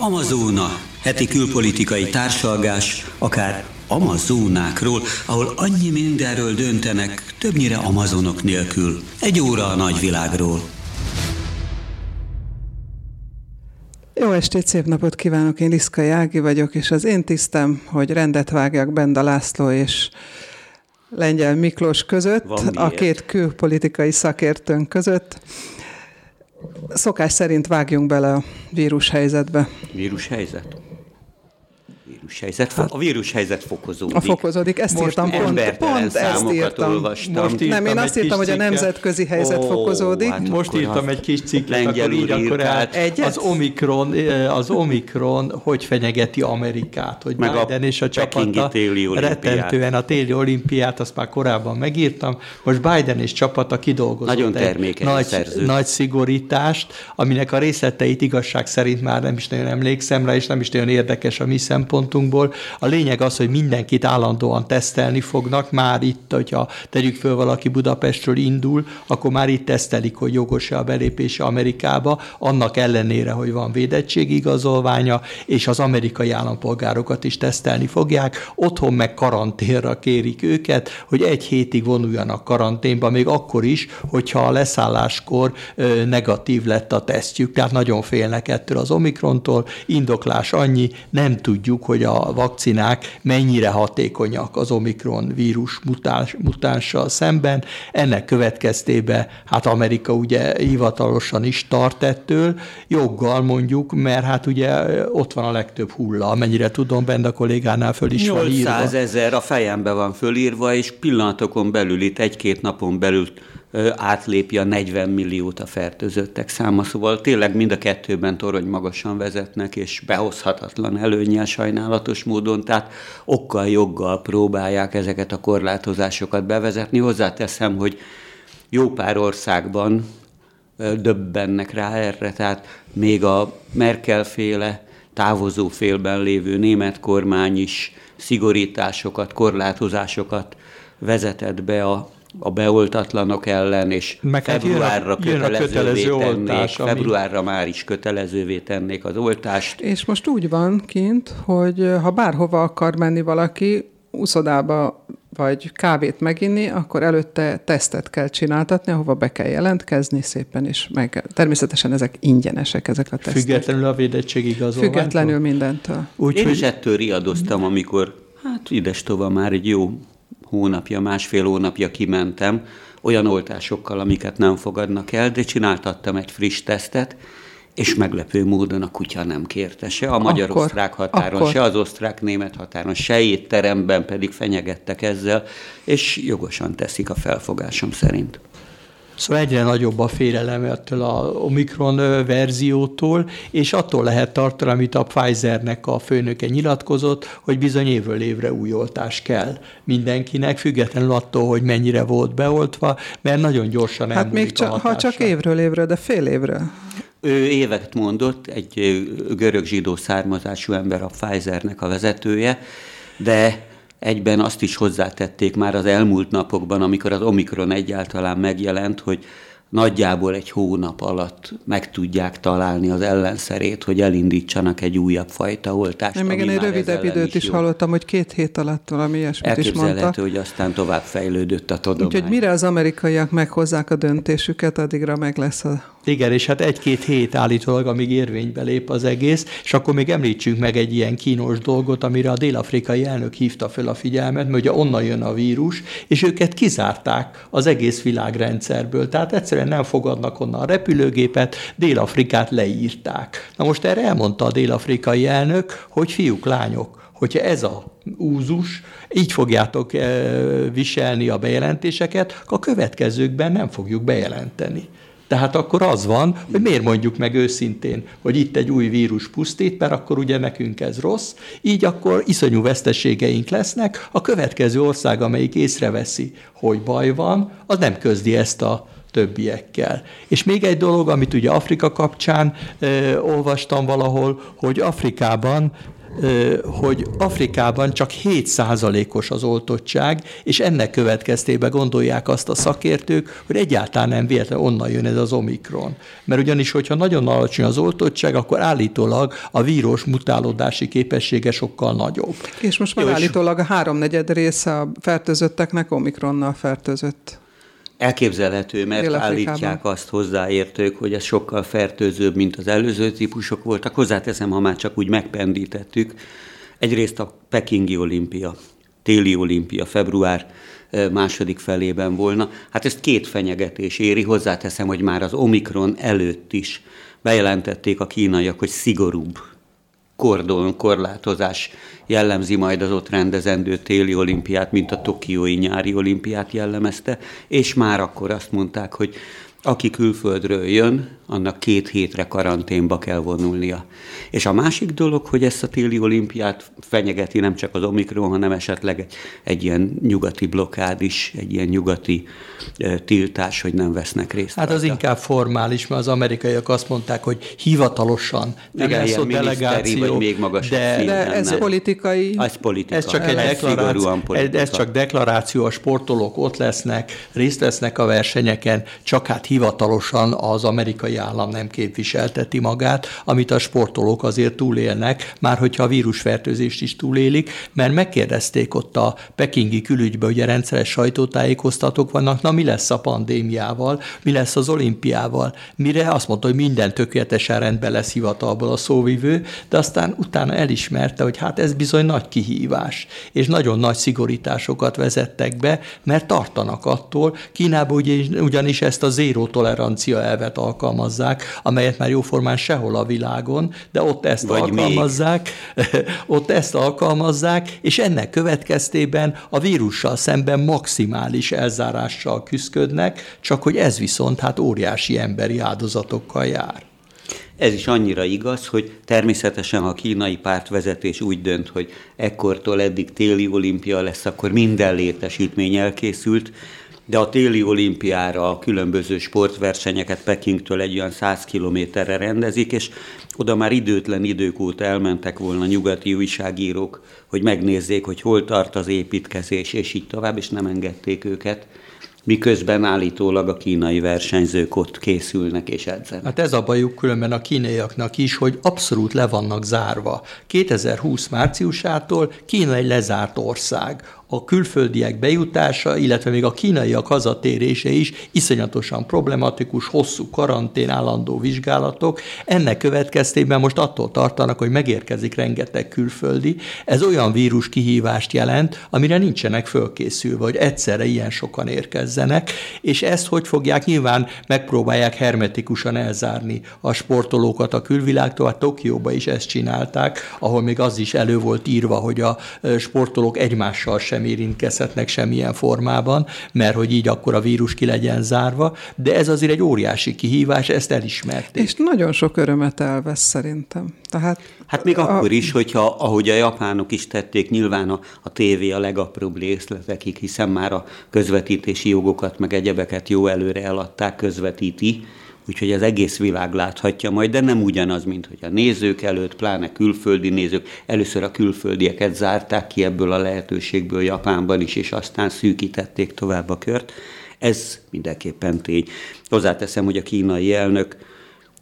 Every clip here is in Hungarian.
Amazóna, heti külpolitikai társalgás, akár Amazónákról, ahol annyi mindenről döntenek, többnyire amazonok nélkül. Egy óra a nagyvilágról. Jó estét, szép napot kívánok! Én Liszka Jági vagyok, és az én tisztem, hogy rendet vágjak Benda László és Lengyel Miklós között, a két külpolitikai szakértőnk között. Szokás szerint vágjunk bele a vírushelyzetbe. Vírushelyzet? Vírushelyzet, hát, a vírushelyzet fokozódik. A fokozódik, ezt Most írtam, pont, pont ezt írtam. Olvastam. Most írtam. Nem, én azt írtam, hogy a nemzetközi helyzet oh, fokozódik. Hát Most írtam egy kis cikket, akkor így akkor el, az Omikron, eh, az Omikron hogy fenyegeti Amerikát, hogy Meg Biden a és a csapata rettentően a téli olimpiát, azt már korábban megírtam, most Biden és csapata kidolgozott Nagyon egy nagy, nagy szigorítást, aminek a részleteit igazság szerint már nem is nagyon emlékszem rá, és nem is nagyon érdekes a mi szempont szempontunkból. A lényeg az, hogy mindenkit állandóan tesztelni fognak, már itt, hogyha tegyük föl valaki Budapestről indul, akkor már itt tesztelik, hogy jogos-e a belépése Amerikába, annak ellenére, hogy van védettségigazolványa, és az amerikai állampolgárokat is tesztelni fogják. Otthon meg karanténra kérik őket, hogy egy hétig vonuljanak karanténba, még akkor is, hogyha a leszálláskor negatív lett a tesztjük. Tehát nagyon félnek ettől az Omikrontól. Indoklás annyi, nem tudjuk, hogy a vakcinák mennyire hatékonyak az Omikron vírus mutáns, mutánssal szemben. Ennek következtében hát Amerika ugye hivatalosan is tart ettől, joggal mondjuk, mert hát ugye ott van a legtöbb hulla, amennyire tudom, benne a kollégánál föl is 800 van írva. 800 ezer a fejembe van fölírva, és pillanatokon belül, itt egy-két napon belül átlépi a 40 milliót a fertőzöttek száma, szóval tényleg mind a kettőben torony magasan vezetnek, és behozhatatlan előnyel sajnálatos módon, tehát okkal, joggal próbálják ezeket a korlátozásokat bevezetni. Hozzáteszem, hogy jó pár országban döbbennek rá erre, tehát még a Merkel féle távozó félben lévő német kormány is szigorításokat, korlátozásokat vezetett be a a beoltatlanok ellen, és Meg hát februárra hát jön a, jön kötelezővé kötelező tennék, oltás, ami... februárra már is kötelezővé tennék az oltást. És most úgy van kint, hogy ha bárhova akar menni valaki, úszodába vagy kávét meginni, akkor előtte tesztet kell csináltatni, ahova be kell jelentkezni szépen, és meg természetesen ezek ingyenesek, ezek a tesztek. Függetlenül a védettség igazolványtól? Függetlenül mindentől. Úgy, Én hogy... is ettől riadoztam, amikor hát ides tovább már egy jó hónapja, másfél hónapja kimentem, olyan oltásokkal, amiket nem fogadnak el, de csináltattam egy friss tesztet, és meglepő módon a kutya nem kérte se a magyar-osztrák határon, akkor. se az osztrák-német határon, se étteremben pedig fenyegettek ezzel, és jogosan teszik a felfogásom szerint. Szóval egyre nagyobb a félelem ettől a Omikron verziótól, és attól lehet tartani, amit a Pfizernek a főnöke nyilatkozott, hogy bizony évről évre új oltás kell mindenkinek, függetlenül attól, hogy mennyire volt beoltva, mert nagyon gyorsan Hát még csak, ha csak évről évre, de fél évre. Ő évet mondott, egy görög zsidó származású ember, a Pfizernek a vezetője, de Egyben azt is hozzátették már az elmúlt napokban, amikor az Omikron egyáltalán megjelent, hogy nagyjából egy hónap alatt meg tudják találni az ellenszerét, hogy elindítsanak egy újabb fajta oltást. Én még egy rövidebb időt is, is hallottam, hogy két hét alatt valami ilyesmit is mondtak. hogy aztán tovább fejlődött a tudomány. Úgyhogy mire az amerikaiak meghozzák a döntésüket, addigra meg lesz a igen, és hát egy-két hét állítólag, amíg érvénybe lép az egész, és akkor még említsünk meg egy ilyen kínos dolgot, amire a dél-afrikai elnök hívta fel a figyelmet, mert ugye onnan jön a vírus, és őket kizárták az egész világrendszerből. Tehát egyszerűen nem fogadnak onnan a repülőgépet, Dél-Afrikát leírták. Na most erre elmondta a dél-afrikai elnök, hogy fiúk, lányok, hogyha ez a úzus, így fogjátok viselni a bejelentéseket, a következőkben nem fogjuk bejelenteni. Tehát akkor az van, hogy miért mondjuk meg őszintén, hogy itt egy új vírus pusztít, mert akkor ugye nekünk ez rossz, így akkor iszonyú veszteségeink lesznek, a következő ország, amelyik észreveszi, hogy baj van, az nem közdi ezt a többiekkel. És még egy dolog, amit ugye Afrika kapcsán ö, olvastam valahol, hogy Afrikában hogy Afrikában csak 7%-os az oltottság, és ennek következtében gondolják azt a szakértők, hogy egyáltalán nem véletlenül onnan jön ez az omikron. Mert ugyanis, hogyha nagyon alacsony az oltottság, akkor állítólag a vírus mutálódási képessége sokkal nagyobb. És most már Jó, állítólag a háromnegyed része a fertőzötteknek omikronnal fertőzött. Elképzelhető, mert állítják azt hozzáértők, hogy ez sokkal fertőzőbb, mint az előző típusok voltak. Hozzáteszem, ha már csak úgy megpendítettük, egyrészt a Pekingi olimpia, téli olimpia február második felében volna. Hát ezt két fenyegetés éri, hozzáteszem, hogy már az Omikron előtt is bejelentették a kínaiak, hogy szigorúbb kordon, korlátozás jellemzi majd az ott rendezendő téli olimpiát, mint a tokiói nyári olimpiát jellemezte, és már akkor azt mondták, hogy aki külföldről jön, annak két hétre karanténba kell vonulnia. És a másik dolog, hogy ezt a téli olimpiát fenyegeti nem csak az Omikron, hanem esetleg egy, egy ilyen nyugati blokád is, egy ilyen nyugati e, tiltás, hogy nem vesznek részt. Hát az inkább formális, mert az amerikaiak azt mondták, hogy hivatalosan nem Igen, lesz ott delegáció, vagy még de, de ez nem. politikai. Ez politika. Ez csak, egy deklaráció, politika. ez csak deklaráció, a sportolók ott lesznek, részt vesznek a versenyeken, csak hát hivatalosan az amerikai állam nem képviselteti magát, amit a sportolók azért túlélnek, már hogyha a vírusfertőzést is túlélik, mert megkérdezték ott a pekingi külügybe, ugye rendszeres sajtótájékoztatók vannak, na mi lesz a pandémiával, mi lesz az olimpiával, mire azt mondta, hogy minden tökéletesen rendben lesz hivatalból a szóvivő, de aztán utána elismerte, hogy hát ez bizony nagy kihívás, és nagyon nagy szigorításokat vezettek be, mert tartanak attól, Kínában ugyanis ezt a zéró tolerancia elvet alkalmaz alkalmazzák, amelyet már jóformán sehol a világon, de ott ezt Vagy alkalmazzák, ott ezt alkalmazzák, és ennek következtében a vírussal szemben maximális elzárással küzdködnek, csak hogy ez viszont hát óriási emberi áldozatokkal jár. Ez is annyira igaz, hogy természetesen, ha a kínai pártvezetés úgy dönt, hogy ekkortól eddig téli olimpia lesz, akkor minden létesítmény elkészült, de a téli olimpiára a különböző sportversenyeket Pekingtől egy olyan 100 kilométerre rendezik, és oda már időtlen idők óta elmentek volna nyugati újságírók, hogy megnézzék, hogy hol tart az építkezés, és így tovább, és nem engedték őket miközben állítólag a kínai versenyzők ott készülnek és edzenek. Hát ez a bajuk különben a kínaiaknak is, hogy abszolút le vannak zárva. 2020 márciusától Kína egy lezárt ország a külföldiek bejutása, illetve még a kínaiak hazatérése is iszonyatosan problematikus, hosszú karantén, állandó vizsgálatok. Ennek következtében most attól tartanak, hogy megérkezik rengeteg külföldi. Ez olyan vírus kihívást jelent, amire nincsenek fölkészülve, hogy egyszerre ilyen sokan érkezzenek, és ezt hogy fogják? Nyilván megpróbálják hermetikusan elzárni a sportolókat a külvilágtól, a hát Tokióba is ezt csinálták, ahol még az is elő volt írva, hogy a sportolók egymással sem sem érintkezhetnek semmilyen formában, mert hogy így akkor a vírus ki legyen zárva, de ez azért egy óriási kihívás, ezt elismerték. És nagyon sok örömet elvesz szerintem. Tehát hát még a... akkor is, hogyha ahogy a japánok is tették, nyilván a, a tévé a legapróbb részletekig, hiszen már a közvetítési jogokat, meg egyebeket jó előre eladták, közvetíti, úgyhogy az egész világ láthatja majd, de nem ugyanaz, mint hogy a nézők előtt, pláne külföldi nézők, először a külföldieket zárták ki ebből a lehetőségből Japánban is, és aztán szűkítették tovább a kört. Ez mindenképpen tény. Hozzáteszem, hogy a kínai elnök,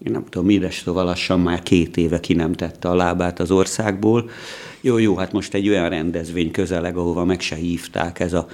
én nem tudom, mindestova lassan már két éve ki nem tette a lábát az országból. Jó, jó, hát most egy olyan rendezvény közeleg, ahova meg se hívták, ez a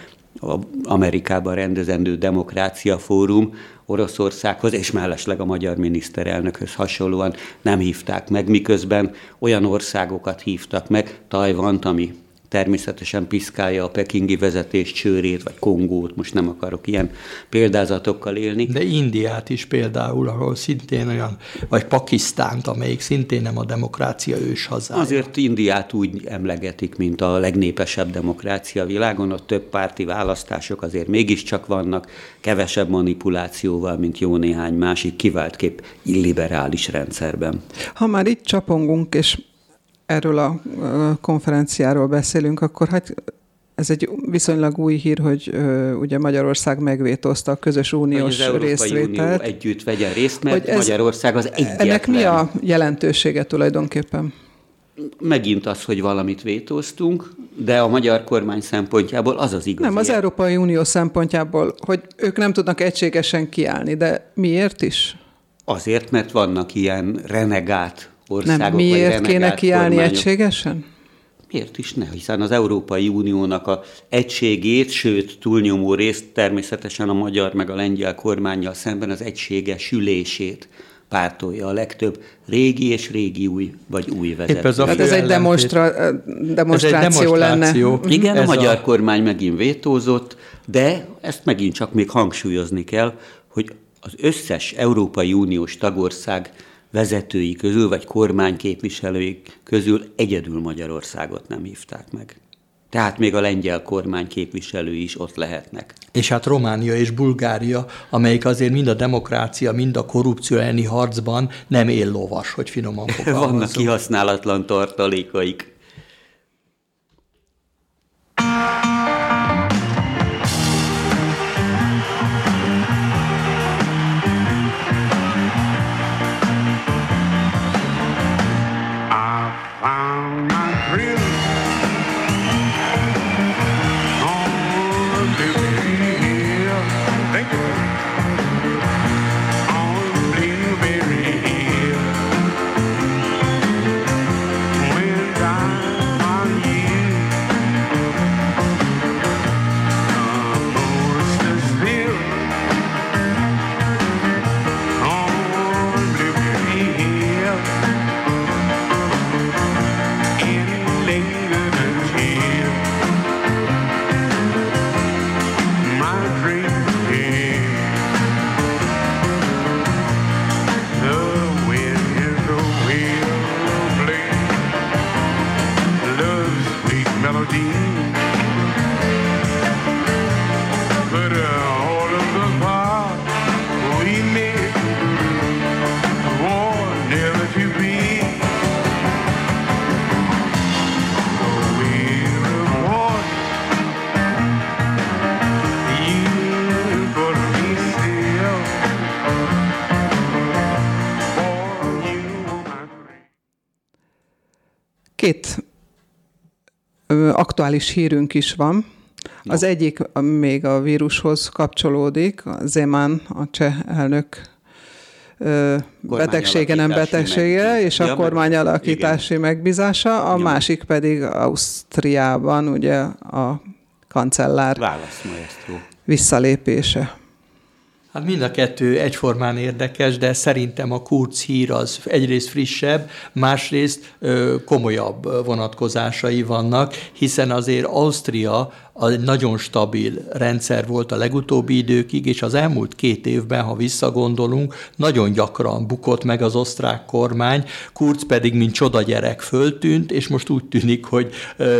Amerikában rendezendő demokrácia fórum Oroszországhoz, és mellesleg a magyar miniszterelnökhöz hasonlóan nem hívták meg, miközben olyan országokat hívtak meg, Tajvant, ami természetesen piszkálja a pekingi vezetés csőrét, vagy Kongót, most nem akarok ilyen példázatokkal élni. De Indiát is például, ahol szintén olyan, vagy Pakisztánt, amelyik szintén nem a demokrácia ős hazája. Azért Indiát úgy emlegetik, mint a legnépesebb demokrácia a világon, ott több párti választások azért mégiscsak vannak, kevesebb manipulációval, mint jó néhány másik kiváltképp illiberális rendszerben. Ha már itt csapongunk, és erről a konferenciáról beszélünk, akkor hát ez egy viszonylag új hír, hogy ö, ugye Magyarország megvétózta a közös uniós hogy az részvételt. Unió együtt vegyen részt, mert ez, Magyarország az egyetlen. Ennek mi a jelentősége tulajdonképpen? megint az, hogy valamit vétóztunk, de a magyar kormány szempontjából az az igaz. Nem, az Európai Unió szempontjából, hogy ők nem tudnak egységesen kiállni, de miért is? Azért, mert vannak ilyen renegát országok. Nem, miért vagy kéne kiállni kormányok. egységesen? Miért is ne? Hiszen az Európai Uniónak a egységét, sőt túlnyomó részt természetesen a magyar meg a lengyel kormányjal szemben az egységesülését pártolja a legtöbb régi és régi új, vagy új vezető. ez, hát ez egy demonstra, demonstráció, ez egy demonstráció lenne. Igen, ez a magyar a... kormány megint vétózott, de ezt megint csak még hangsúlyozni kell, hogy az összes Európai Uniós tagország vezetői közül, vagy kormányképviselői közül egyedül Magyarországot nem hívták meg. Tehát még a lengyel kormány képviselői is ott lehetnek. És hát Románia és Bulgária, amelyik azért mind a demokrácia, mind a korrupció elleni harcban nem él lovas, hogy finoman fogalmazom. Vannak kihasználatlan tartalékaik. Két aktuális hírünk is van. No. Az egyik még a vírushoz kapcsolódik, Zeman, a cseh elnök betegsége, nem betegsége, és a kormányalakítási megbízása, a ja. másik pedig Ausztriában, ugye a kancellár Válasz, visszalépése. Hát mind a kettő egyformán érdekes, de szerintem a Kurz hír az egyrészt frissebb, másrészt ö, komolyabb vonatkozásai vannak, hiszen azért Ausztria egy nagyon stabil rendszer volt a legutóbbi időkig, és az elmúlt két évben, ha visszagondolunk, nagyon gyakran bukott meg az osztrák kormány, Kurz pedig, mint csoda gyerek föltűnt, és most úgy tűnik, hogy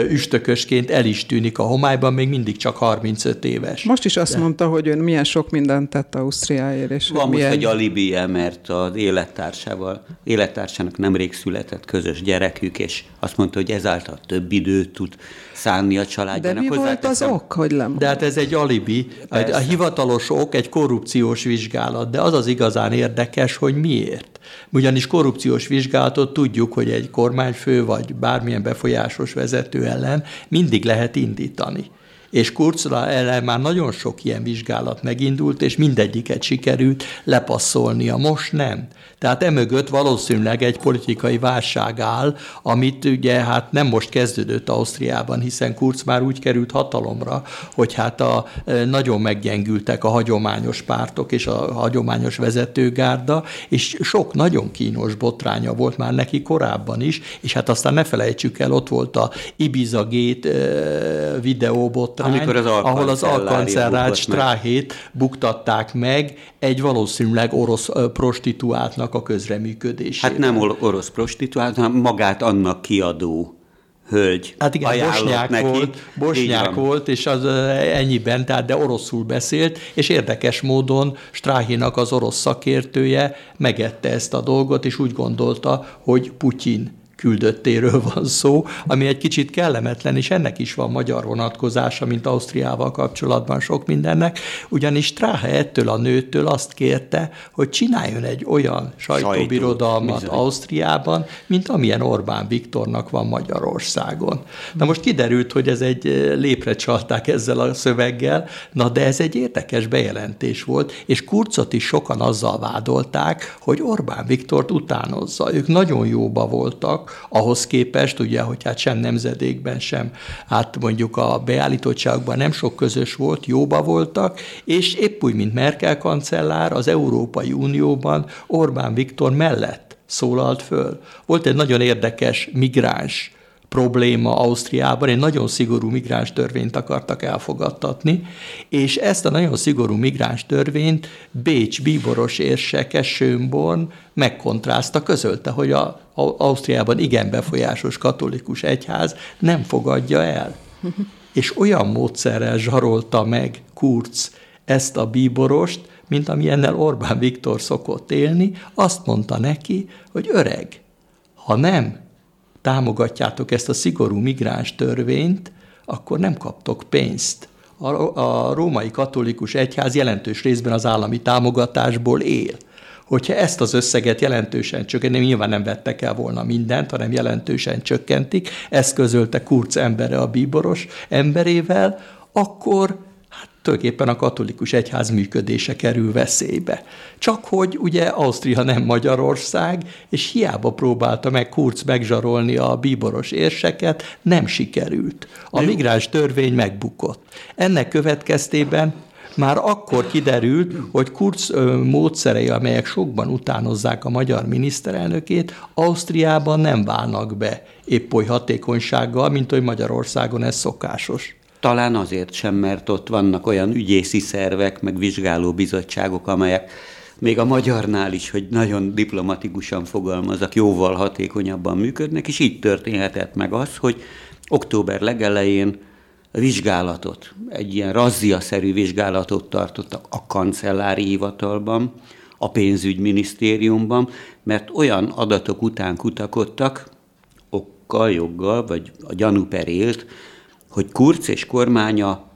üstökösként el is tűnik a homályban, még mindig csak 35 éves. Most is azt De... mondta, hogy ön milyen sok mindent tett Ausztriáért. És Van milyen... most egy alibije, mert az élettársával, élettársának nemrég született közös gyerekük, és azt mondta, hogy ezáltal több időt tud szánni a családjának. De mi volt az ok, hogy nem? De hát ez egy alibi. Persze. A hivatalos ok egy korrupciós vizsgálat, de az az igazán érdekes, hogy miért. Ugyanis korrupciós vizsgálatot tudjuk, hogy egy kormányfő vagy bármilyen befolyásos vezető ellen mindig lehet indítani és Kurzra ellen már nagyon sok ilyen vizsgálat megindult, és mindegyiket sikerült lepasszolnia. Most nem. Tehát emögött valószínűleg egy politikai válság áll, amit ugye hát nem most kezdődött Ausztriában, hiszen Kurz már úgy került hatalomra, hogy hát a, e, nagyon meggyengültek a hagyományos pártok és a hagyományos vezetőgárda, és sok nagyon kínos botránya volt már neki korábban is, és hát aztán ne felejtsük el, ott volt a Ibiza Gate e, videóbotrány, Amikor az ahol az alkancellárt Stráhét buktatták meg egy valószínűleg orosz e, a közreműködésére. Hát nem orosz prostituált, hanem magát annak kiadó hölgy. Hát igen, bosnyák neki. volt, bosnyák volt, és az ennyiben, tehát de oroszul beszélt, és érdekes módon Stráhinak az orosz szakértője megette ezt a dolgot, és úgy gondolta, hogy Putyin küldöttéről van szó, ami egy kicsit kellemetlen, és ennek is van magyar vonatkozása, mint Ausztriával kapcsolatban sok mindennek, ugyanis Strahe ettől a nőtől azt kérte, hogy csináljon egy olyan sajtóbirodalmat Sajtó, Ausztriában, mint amilyen Orbán Viktornak van Magyarországon. Na most kiderült, hogy ez egy eh, lépre csalták ezzel a szöveggel, na de ez egy érdekes bejelentés volt, és Kurcot is sokan azzal vádolták, hogy Orbán Viktort utánozza. Ők nagyon jóba voltak, ahhoz képest, ugye, hogy hát sem nemzedékben, sem hát mondjuk a beállítottságban nem sok közös volt, jóba voltak, és épp úgy, mint Merkel kancellár az Európai Unióban Orbán Viktor mellett szólalt föl. Volt egy nagyon érdekes migráns probléma Ausztriában, egy nagyon szigorú migráns törvényt akartak elfogadtatni, és ezt a nagyon szigorú migráns törvényt Bécs bíboros érseke Schönborn megkontrázta, közölte, hogy a, a Ausztriában igen befolyásos katolikus egyház nem fogadja el. és olyan módszerrel zsarolta meg Kurz ezt a bíborost, mint amilyennel Orbán Viktor szokott élni, azt mondta neki, hogy öreg, ha nem támogatjátok ezt a szigorú migráns törvényt, akkor nem kaptok pénzt. A, a római katolikus egyház jelentős részben az állami támogatásból él. Hogyha ezt az összeget jelentősen csökkenteni, nyilván nem vettek el volna mindent, hanem jelentősen csökkentik, ezt közölte Kurz embere a bíboros emberével, akkor tulajdonképpen a katolikus egyház működése kerül veszélybe. Csak hogy ugye Ausztria nem Magyarország, és hiába próbálta meg Kurz megzsarolni a bíboros érseket, nem sikerült. A migráns törvény megbukott. Ennek következtében már akkor kiderült, hogy Kurz módszerei, amelyek sokban utánozzák a magyar miniszterelnökét, Ausztriában nem válnak be épp oly hatékonysággal, mint hogy Magyarországon ez szokásos. Talán azért sem, mert ott vannak olyan ügyészi szervek, meg vizsgáló bizottságok, amelyek még a magyarnál is, hogy nagyon diplomatikusan fogalmazak, jóval hatékonyabban működnek, és így történhetett meg az, hogy október legelején vizsgálatot, egy ilyen razzia-szerű vizsgálatot tartottak a kancellári hivatalban, a pénzügyminisztériumban, mert olyan adatok után kutakodtak, okkal, joggal, vagy a gyanúper élt, hogy Kurz és kormánya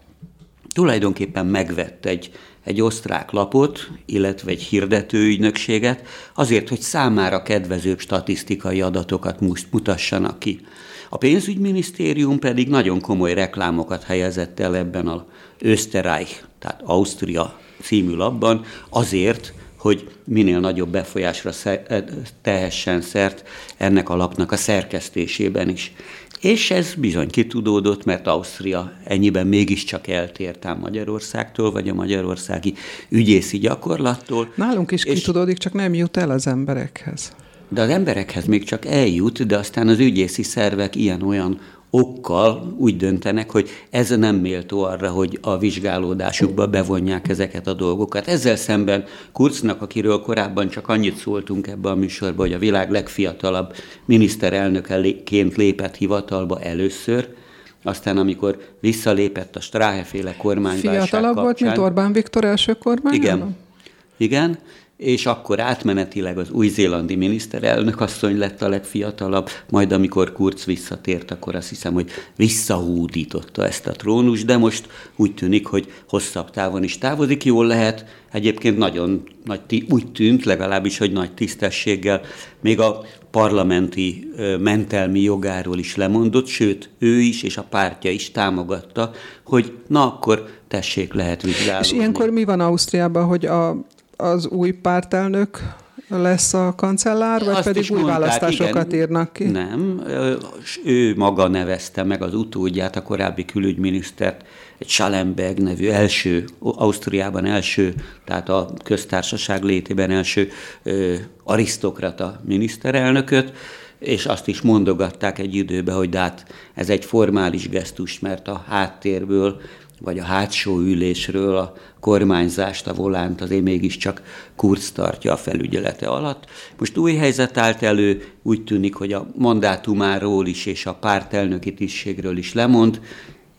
tulajdonképpen megvett egy, egy osztrák lapot, illetve egy hirdetőügynökséget, azért, hogy számára kedvezőbb statisztikai adatokat mutassanak ki. A pénzügyminisztérium pedig nagyon komoly reklámokat helyezett el ebben a Österreich, tehát Ausztria című lapban, azért, hogy minél nagyobb befolyásra tehessen szert ennek a lapnak a szerkesztésében is. És ez bizony kitudódott, mert Ausztria ennyiben mégiscsak eltért Magyarországtól, vagy a magyarországi ügyészi gyakorlattól. Nálunk is és kitudódik, csak nem jut el az emberekhez. De az emberekhez még csak eljut, de aztán az ügyészi szervek ilyen-olyan okkal úgy döntenek, hogy ez nem méltó arra, hogy a vizsgálódásukba bevonják ezeket a dolgokat. Ezzel szemben Kurznak, akiről korábban csak annyit szóltunk ebbe a műsorba, hogy a világ legfiatalabb miniszterelnökeként lépett hivatalba először, aztán, amikor visszalépett a Stráheféle kormányválság Fiatalabb kapcsán, volt, mint Orbán Viktor első kormány? Igen. Igen, és akkor átmenetileg az új-zélandi miniszterelnök asszony lett a legfiatalabb, majd amikor Kurz visszatért, akkor azt hiszem, hogy visszahúdította ezt a trónus, de most úgy tűnik, hogy hosszabb távon is távozik, jól lehet, egyébként nagyon nagy, úgy tűnt legalábbis, hogy nagy tisztességgel, még a parlamenti mentelmi jogáról is lemondott, sőt, ő is és a pártja is támogatta, hogy na akkor tessék, lehet vizsgálni. És ilyenkor mi van Ausztriában, hogy a az új pártelnök lesz a kancellár, vagy Azt pedig új mondták, választásokat igen, írnak ki? Nem, ő maga nevezte meg az utódját, a korábbi külügyminisztert, egy Schallenberg nevű első, Ausztriában első, tehát a köztársaság létében első ö, arisztokrata miniszterelnököt, és azt is mondogatták egy időben, hogy hát ez egy formális gesztus, mert a háttérből vagy a hátsó ülésről a kormányzást, a volánt azért mégiscsak kurz tartja a felügyelete alatt. Most új helyzet állt elő, úgy tűnik, hogy a mandátumáról is és a pártelnöki tisztségről is lemond,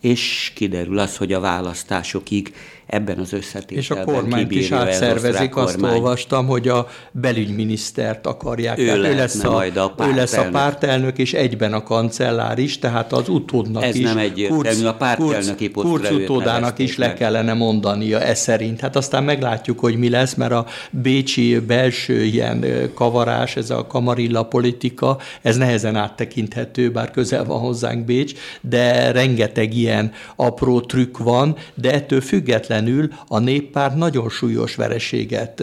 és kiderül az, hogy a választásokig ebben az összetételben És a kormányt is átszervezik, azt olvastam, hogy a belügyminisztert akarják. Ő, tehát ő lesz a, majd a ő lesz a pártelnök, és egyben a kancellár is, tehát az utódnak Ez is. nem egyértelmű, a pártelnöki Kurz utódának is le kellene mondania e szerint. Hát aztán meglátjuk, hogy mi lesz, mert a bécsi belső ilyen kavarás, ez a kamarilla politika, ez nehezen áttekinthető, bár közel van hozzánk Bécs, de rengeteg ilyen apró trükk van, de ettől függetlenül a néppárt nagyon súlyos vereséget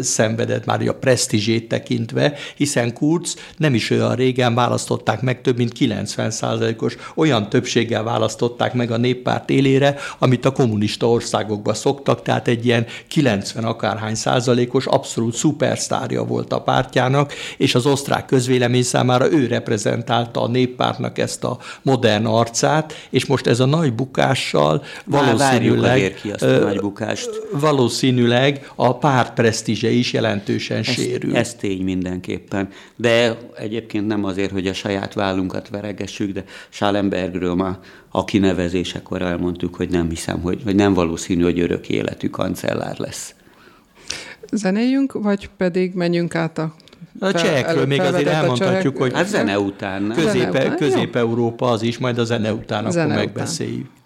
szenvedett már a presztízsét tekintve, hiszen Kurz nem is olyan régen választották meg, több mint 90 os olyan többséggel választották meg a néppárt élére, amit a kommunista országokban szoktak, tehát egy ilyen 90 akárhány százalékos abszolút szupersztárja volt a pártjának, és az osztrák közvélemény számára ő reprezentálta a néppártnak ezt a modern arcát, és most ez a nagy bukással valószínűleg, azt a nagy bukást. valószínűleg a párt presztízse is jelentősen ez, sérül. Ez tény mindenképpen. De egyébként nem azért, hogy a saját vállunkat veregessük, de Schallenbergről már a kinevezésekor elmondtuk, hogy nem hiszem, hogy, hogy nem valószínű, hogy örök életű kancellár lesz. Zenéljünk, vagy pedig menjünk át a a csehekről még azért elmondhatjuk, hogy hát zene után. Közép- Közép-Európa az is, majd a zene után zene akkor megbeszéljük. Után. Ha.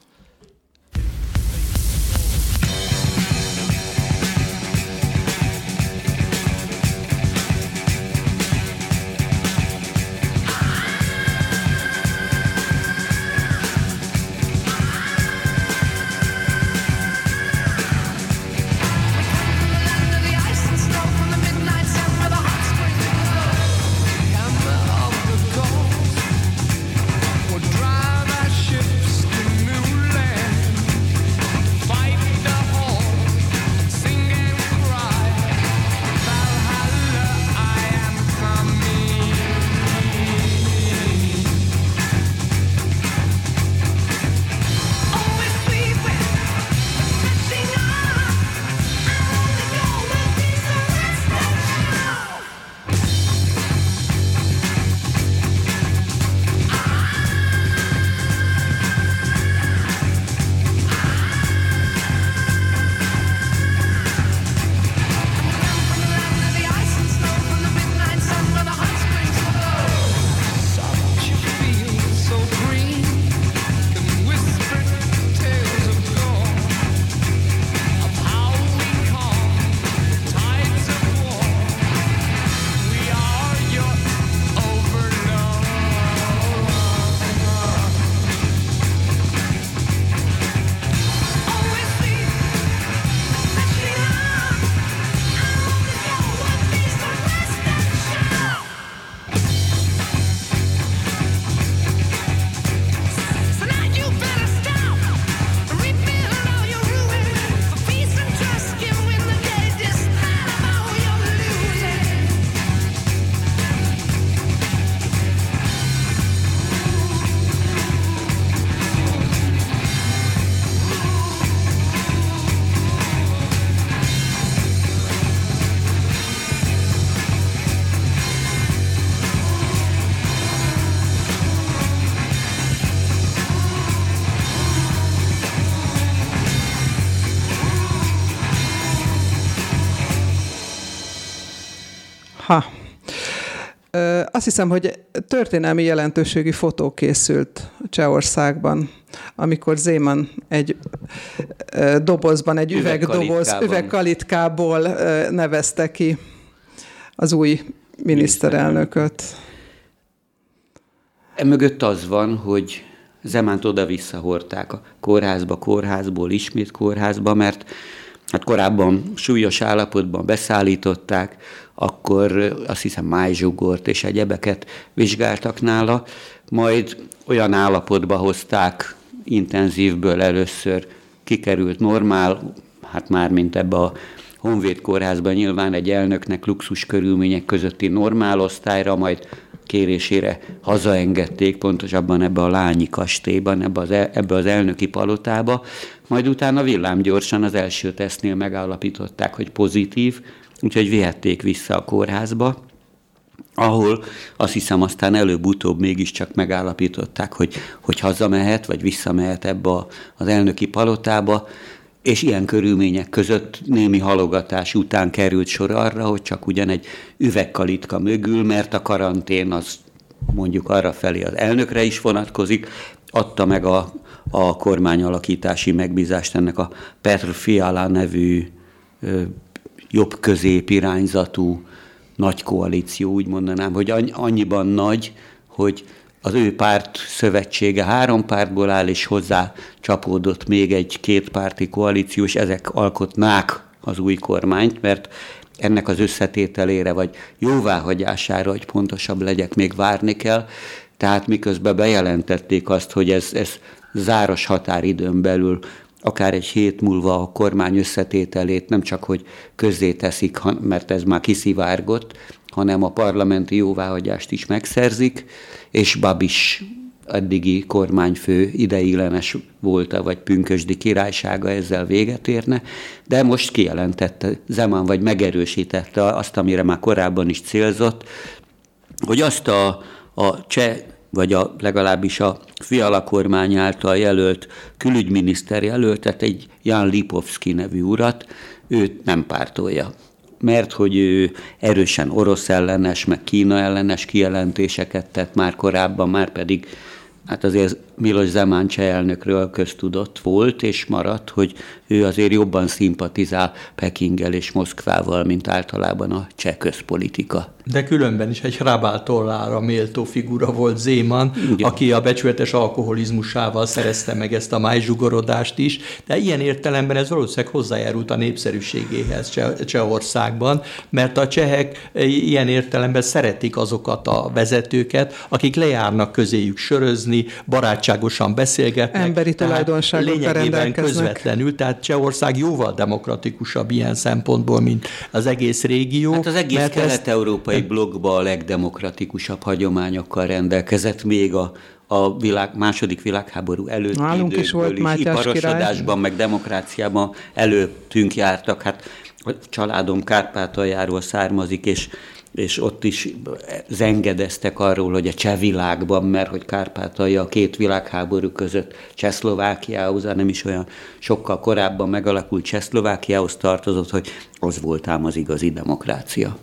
Azt hiszem, hogy történelmi jelentőségi fotó készült Csehországban, amikor Zéman egy dobozban, egy üvegdoboz, üvegkalitkából nevezte ki az új miniszterelnököt. Emögött az van, hogy Zemánt oda-vissza hordták a kórházba, kórházból, ismét kórházba, mert hát korábban súlyos állapotban beszállították, akkor azt hiszem májzsugort és egyebeket vizsgáltak nála, majd olyan állapotba hozták intenzívből először kikerült normál, hát már mint ebbe a Honvéd kórházban nyilván egy elnöknek luxus körülmények közötti normál osztályra, majd kérésére hazaengedték, pontosabban ebbe a lányi kastélyban, ebbe az, el, ebbe az elnöki palotába, majd utána villámgyorsan az első tesztnél megállapították, hogy pozitív, úgyhogy vihették vissza a kórházba, ahol azt hiszem aztán előbb-utóbb mégiscsak megállapították, hogy, hogy hazamehet, vagy visszamehet ebbe az elnöki palotába, és ilyen körülmények között némi halogatás után került sor arra, hogy csak ugyan egy üvegkalitka mögül, mert a karantén az mondjuk arra felé az elnökre is vonatkozik, adta meg a, a kormányalakítási megbízást ennek a Petr Fiala nevű ö, jobb-közép irányzatú nagy koalíció, úgy mondanám, hogy annyiban nagy, hogy az ő párt szövetsége három pártból áll, és hozzá csapódott még egy kétpárti koalíció, és ezek alkotnák az új kormányt, mert ennek az összetételére, vagy jóváhagyására, hogy pontosabb legyek, még várni kell. Tehát miközben bejelentették azt, hogy ez, ez záros határidőn belül akár egy hét múlva a kormány összetételét nem csak, hogy közzéteszik, mert ez már kiszivárgott, hanem a parlamenti jóváhagyást is megszerzik, és Babis addigi kormányfő ideiglenes volt vagy pünkösdi királysága ezzel véget érne, de most kijelentette Zeman, vagy megerősítette azt, amire már korábban is célzott, hogy azt a, a cseh vagy a, legalábbis a Fiala kormány által jelölt külügyminiszter jelöltet, egy Jan Lipovski nevű urat, őt nem pártolja. Mert hogy ő erősen orosz ellenes, meg Kína ellenes kijelentéseket tett már korábban, már pedig hát azért Milos Zeman cseh elnökről köztudott volt, és maradt, hogy ő azért jobban szimpatizál Pekinggel és Moszkvával, mint általában a cseh közpolitika. De különben is egy hrabál tollára méltó figura volt Zéman, Igen. aki a becsületes alkoholizmusával szerezte meg ezt a májzsugorodást is, de ilyen értelemben ez valószínűleg hozzájárult a népszerűségéhez Csehországban, mert a csehek ilyen értelemben szeretik azokat a vezetőket, akik lejárnak közéjük sörözni, barátságosan beszélgetnek. Emberi tulajdonságokkal lényegében közvetlenül, tehát Csehország jóval demokratikusabb ilyen szempontból, mint az egész régió. Hát az egész kelet-európai ezt... blogban a legdemokratikusabb hagyományokkal rendelkezett még a, a világ, második világháború előtt Nálunk is volt is, iparosodásban, király. meg demokráciában előttünk jártak. Hát a családom Kárpátaljáról származik, és és ott is zengedeztek arról, hogy a cseh világban, mert hogy Kárpátalja a két világháború között Csehszlovákiához, nem is olyan sokkal korábban megalakult Csehszlovákiához tartozott, hogy az volt ám az igazi demokrácia.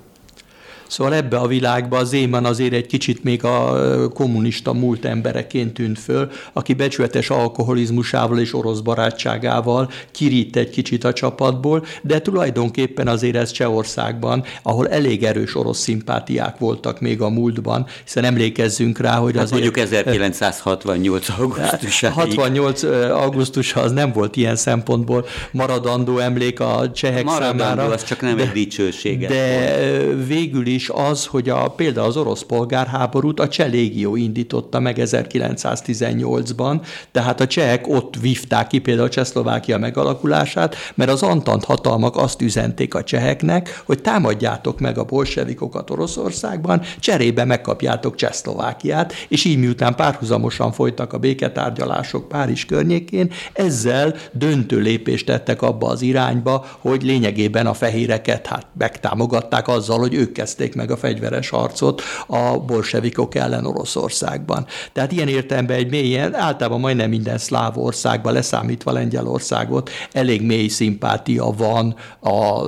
Szóval ebbe a világba az Éman azért egy kicsit még a kommunista múlt embereként tűnt föl, aki becsületes alkoholizmusával és orosz barátságával kirít egy kicsit a csapatból, de tulajdonképpen azért ez Csehországban, ahol elég erős orosz szimpátiák voltak még a múltban, hiszen emlékezzünk rá, hogy hát azért... mondjuk 1968. augusztus. 68. augusztusa az nem volt ilyen szempontból maradandó emlék a csehek maradandó, számára. az csak nem de, egy dicsőséget De volt. végül is is az, hogy a, például az orosz polgárháborút a cseh légió indította meg 1918-ban, tehát a csehek ott vívták ki például a Csehszlovákia megalakulását, mert az Antant hatalmak azt üzenték a cseheknek, hogy támadjátok meg a bolsevikokat Oroszországban, cserébe megkapjátok Csehszlovákiát, és így miután párhuzamosan folytak a béketárgyalások Párizs környékén, ezzel döntő lépést tettek abba az irányba, hogy lényegében a fehéreket hát megtámogatták azzal, hogy ők kezdték meg a fegyveres harcot a bolsevikok ellen Oroszországban. Tehát ilyen értelemben egy mélyen, általában majdnem minden szláv országban, leszámítva Lengyelországot, elég mély szimpátia van a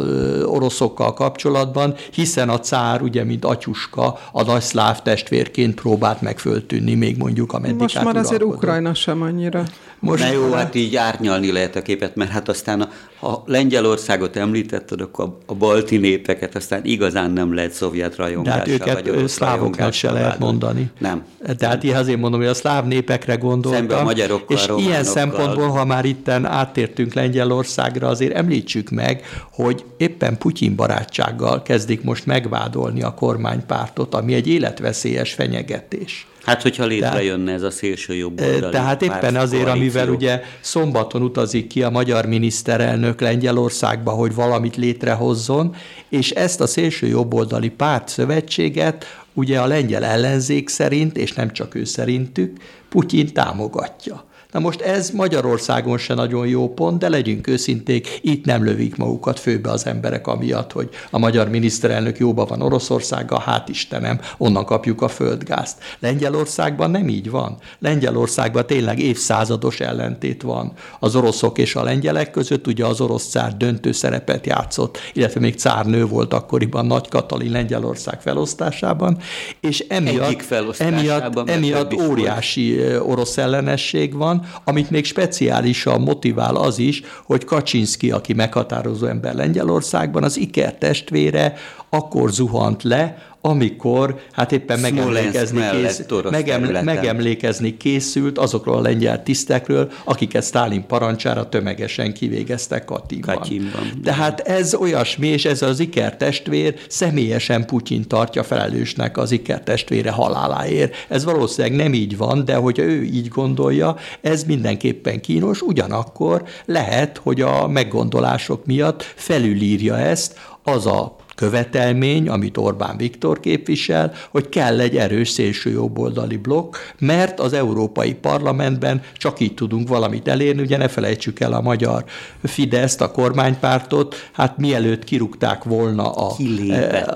oroszokkal kapcsolatban, hiszen a cár, ugye, mint atyuska, a nagy szláv testvérként próbált meg föltűnni, még mondjuk a Most már azért Ukrajna sem annyira. Most Na jó, hát így árnyalni lehet a képet, mert hát aztán a, ha Lengyelországot említetted, akkor a, a balti népeket aztán igazán nem lehet szovjet rajongással. De hát őket szlávoknak se lehet mondani. Nem. Tehát én azért mondom, hogy a szláv népekre gondoltam. Szemben a magyarokkal, És románokkal. ilyen szempontból, ha már itten áttértünk Lengyelországra, azért említsük meg, hogy éppen Putyin barátsággal kezdik most megvádolni a kormánypártot, ami egy életveszélyes fenyegetés. Hát, hogyha létrejönne ez a szélső jobb oldali Tehát éppen azért, koalíció. amivel ugye szombaton utazik ki a magyar miniszterelnök Lengyelországba, hogy valamit létrehozzon, és ezt a szélső jobboldali párt szövetséget ugye a lengyel ellenzék szerint, és nem csak ő szerintük, Putyin támogatja. Na most ez Magyarországon se nagyon jó pont, de legyünk őszinték, itt nem lövik magukat főbe az emberek amiatt, hogy a magyar miniszterelnök jóba van Oroszországgal, hát Istenem, onnan kapjuk a földgázt. Lengyelországban nem így van. Lengyelországban tényleg évszázados ellentét van az oroszok és a lengyelek között, ugye az orosz cár döntő szerepet játszott, illetve még cárnő volt akkoriban Nagy Katalin Lengyelország felosztásában, és emiatt, emiatt, emiatt óriási orosz ellenesség van, amit még speciálisan motivál az is, hogy Kaczynski, aki meghatározó ember Lengyelországban, az Iker testvére akkor zuhant le, amikor hát éppen megemlékezni, kész, megem, megemlékezni készült azokról a lengyel tisztekről, akiket Stálin parancsára tömegesen kivégeztek Katinban. Katyinban. Tehát ez olyasmi, és ez az Iker testvér személyesen Putyin tartja felelősnek az Iker testvére haláláért. Ez valószínűleg nem így van, de hogyha ő így gondolja, ez mindenképpen kínos, ugyanakkor lehet, hogy a meggondolások miatt felülírja ezt az a követelmény, amit Orbán Viktor képvisel, hogy kell egy erős szélsőjobboldali blokk, mert az Európai Parlamentben csak így tudunk valamit elérni, ugye ne felejtsük el a magyar Fideszt, a kormánypártot, hát mielőtt kirúgták volna a,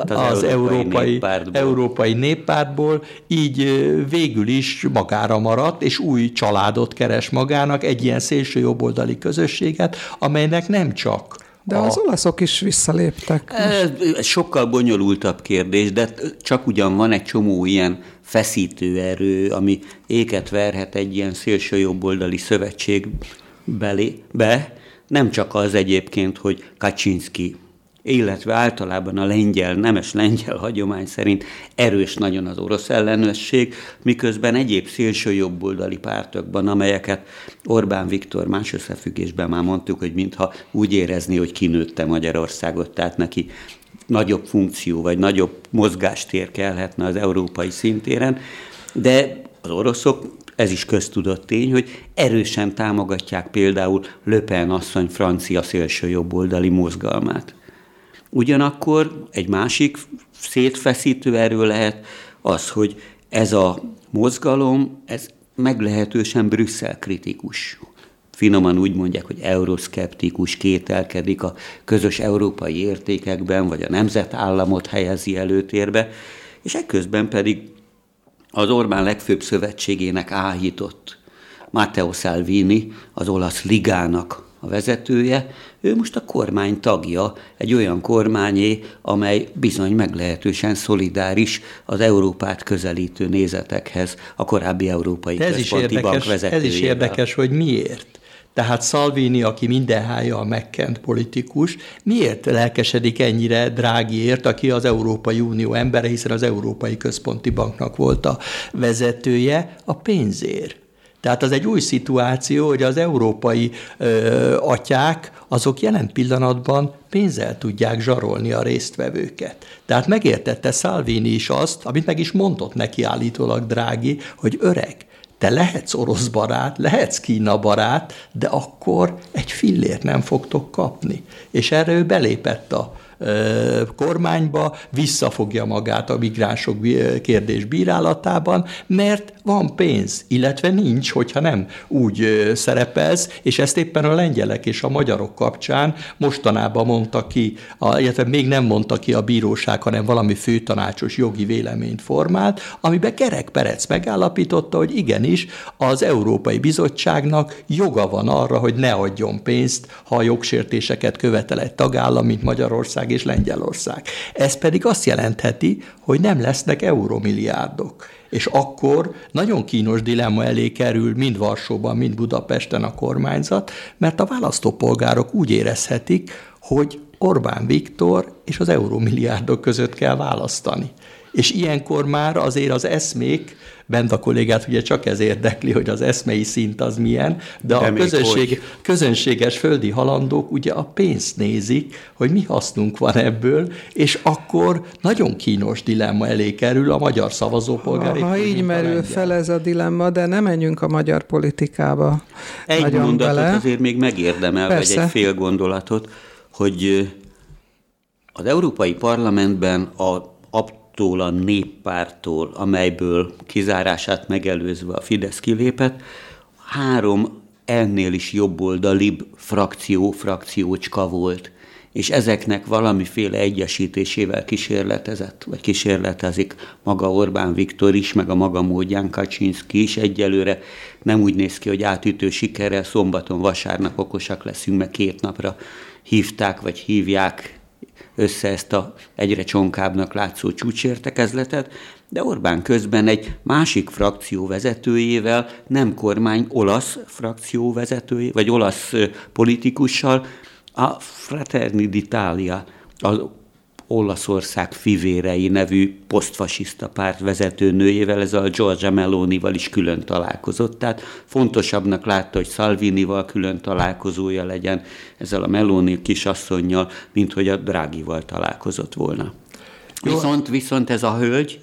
az, az európai, néppártból. európai néppártból, így végül is magára maradt, és új családot keres magának, egy ilyen szélsőjobboldali közösséget, amelynek nem csak de a... az olaszok is visszaléptek. Ez sokkal bonyolultabb kérdés, de csak ugyan van egy csomó ilyen feszítő erő, ami éket verhet egy ilyen szélsőjobboldali szövetség belé, be, nem csak az egyébként, hogy Kaczynski illetve általában a lengyel, nemes lengyel hagyomány szerint erős nagyon az orosz ellenőrség, miközben egyéb szélső jobboldali pártokban, amelyeket Orbán Viktor más összefüggésben már mondtuk, hogy mintha úgy érezni, hogy kinőtte Magyarországot, tehát neki nagyobb funkció vagy nagyobb mozgástér kellhetne az európai szintéren, de az oroszok ez is köztudott tény, hogy erősen támogatják például Löpen asszony francia szélsőjobboldali mozgalmát. Ugyanakkor egy másik szétfeszítő erő lehet az, hogy ez a mozgalom, ez meglehetősen Brüsszel kritikus. Finoman úgy mondják, hogy euroszkeptikus, kételkedik a közös európai értékekben, vagy a nemzetállamot helyezi előtérbe, és ekközben pedig az Orbán legfőbb szövetségének áhított Matteo Salvini, az olasz ligának a vezetője, ő most a kormány tagja, egy olyan kormányé, amely bizony meglehetősen szolidáris az Európát közelítő nézetekhez, a korábbi Európai ez is érdekes, Ez is érdekes, hogy miért. Tehát Salvini, aki mindenhája a megkent politikus, miért lelkesedik ennyire Drágiért, aki az Európai Unió embere, hiszen az Európai Központi Banknak volt a vezetője, a pénzért. Tehát az egy új szituáció, hogy az európai ö, atyák azok jelen pillanatban pénzzel tudják zsarolni a résztvevőket. Tehát megértette Salvini is azt, amit meg is mondott neki állítólag Drági, hogy öreg, te lehetsz orosz barát, lehetsz Kína barát, de akkor egy fillért nem fogtok kapni. És erre ő belépett a kormányba, visszafogja magát a migránsok kérdés bírálatában, mert van pénz, illetve nincs, hogyha nem úgy szerepelsz, és ezt éppen a lengyelek és a magyarok kapcsán mostanában mondta ki, illetve még nem mondta ki a bíróság, hanem valami főtanácsos jogi véleményt formált, amiben Kerek Perec megállapította, hogy igenis az Európai Bizottságnak joga van arra, hogy ne adjon pénzt, ha a jogsértéseket követel egy tagállam, mint Magyarország és Lengyelország. Ez pedig azt jelentheti, hogy nem lesznek euromilliárdok és akkor nagyon kínos dilemma elé kerül mind Varsóban, mind Budapesten a kormányzat, mert a választópolgárok úgy érezhetik, hogy Orbán Viktor és az euromilliárdok között kell választani. És ilyenkor már azért az eszmék Bent a kollégát ugye csak ez érdekli, hogy az eszmei szint az milyen, de, de a közönség, közönséges földi halandók ugye a pénzt nézik, hogy mi hasznunk van ebből, és akkor nagyon kínos dilemma elé kerül a magyar szavazópolgár. Ha, ha így merül fel ez a dilemma, de nem menjünk a magyar politikába. Egy mondatot bele. azért még megérdemel, Persze. vagy egy fél gondolatot, hogy az Európai Parlamentben a attól a néppártól, amelyből kizárását megelőzve a Fidesz kilépett, három ennél is jobboldalibb frakció, frakciócska volt és ezeknek valamiféle egyesítésével kísérletezett, vagy kísérletezik maga Orbán Viktor is, meg a maga módján Kaczynszki is egyelőre. Nem úgy néz ki, hogy átütő sikerrel szombaton, vasárnap okosak leszünk, meg két napra hívták, vagy hívják össze ezt a egyre csonkábbnak látszó csúcsértekezletet, de Orbán közben egy másik frakció vezetőjével, nem kormány, olasz frakció vezetőjével, vagy olasz politikussal a Fraterni d'Italia, az Olaszország fivérei nevű posztfasiszta párt vezetőnőjével, ez a Giorgia Melonival is külön találkozott. Tehát fontosabbnak látta, hogy Salvinival külön találkozója legyen ezzel a Meloni kisasszonynal, mint hogy a Drágival találkozott volna. Viszont, viszont ez a hölgy,